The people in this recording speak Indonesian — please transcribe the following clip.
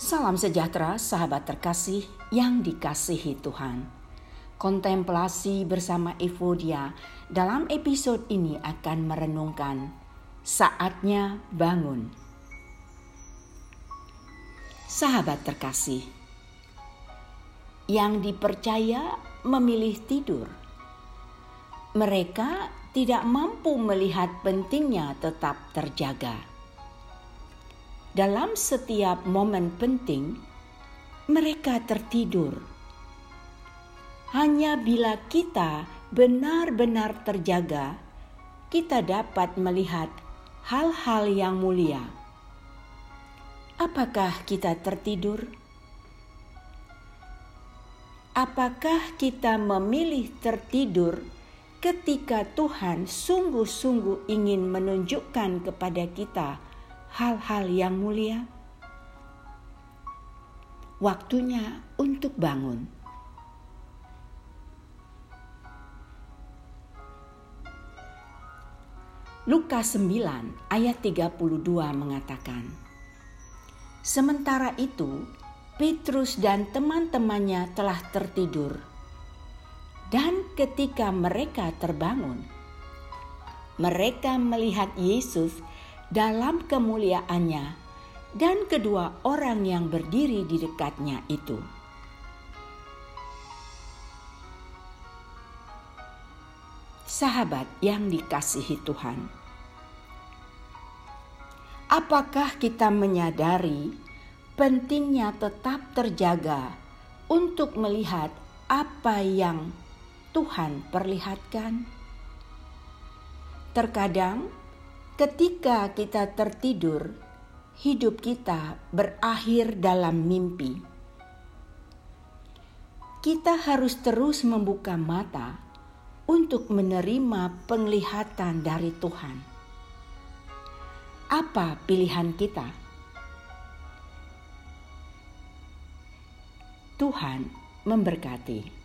Salam sejahtera, sahabat terkasih yang dikasihi Tuhan. Kontemplasi bersama Evodia dalam episode ini akan merenungkan saatnya bangun. Sahabat terkasih, yang dipercaya memilih tidur. Mereka tidak mampu melihat pentingnya tetap terjaga dalam setiap momen penting, mereka tertidur. Hanya bila kita benar-benar terjaga, kita dapat melihat hal-hal yang mulia. Apakah kita tertidur? Apakah kita memilih tertidur ketika Tuhan sungguh-sungguh ingin menunjukkan kepada kita? Hal-hal yang mulia. Waktunya untuk bangun. Lukas 9 ayat 32 mengatakan, Sementara itu, Petrus dan teman-temannya telah tertidur. Dan ketika mereka terbangun, mereka melihat Yesus dalam kemuliaannya dan kedua orang yang berdiri di dekatnya itu. Sahabat yang dikasihi Tuhan, apakah kita menyadari pentingnya tetap terjaga untuk melihat apa yang Tuhan perlihatkan? Terkadang Ketika kita tertidur, hidup kita berakhir dalam mimpi. Kita harus terus membuka mata untuk menerima penglihatan dari Tuhan. Apa pilihan kita? Tuhan memberkati.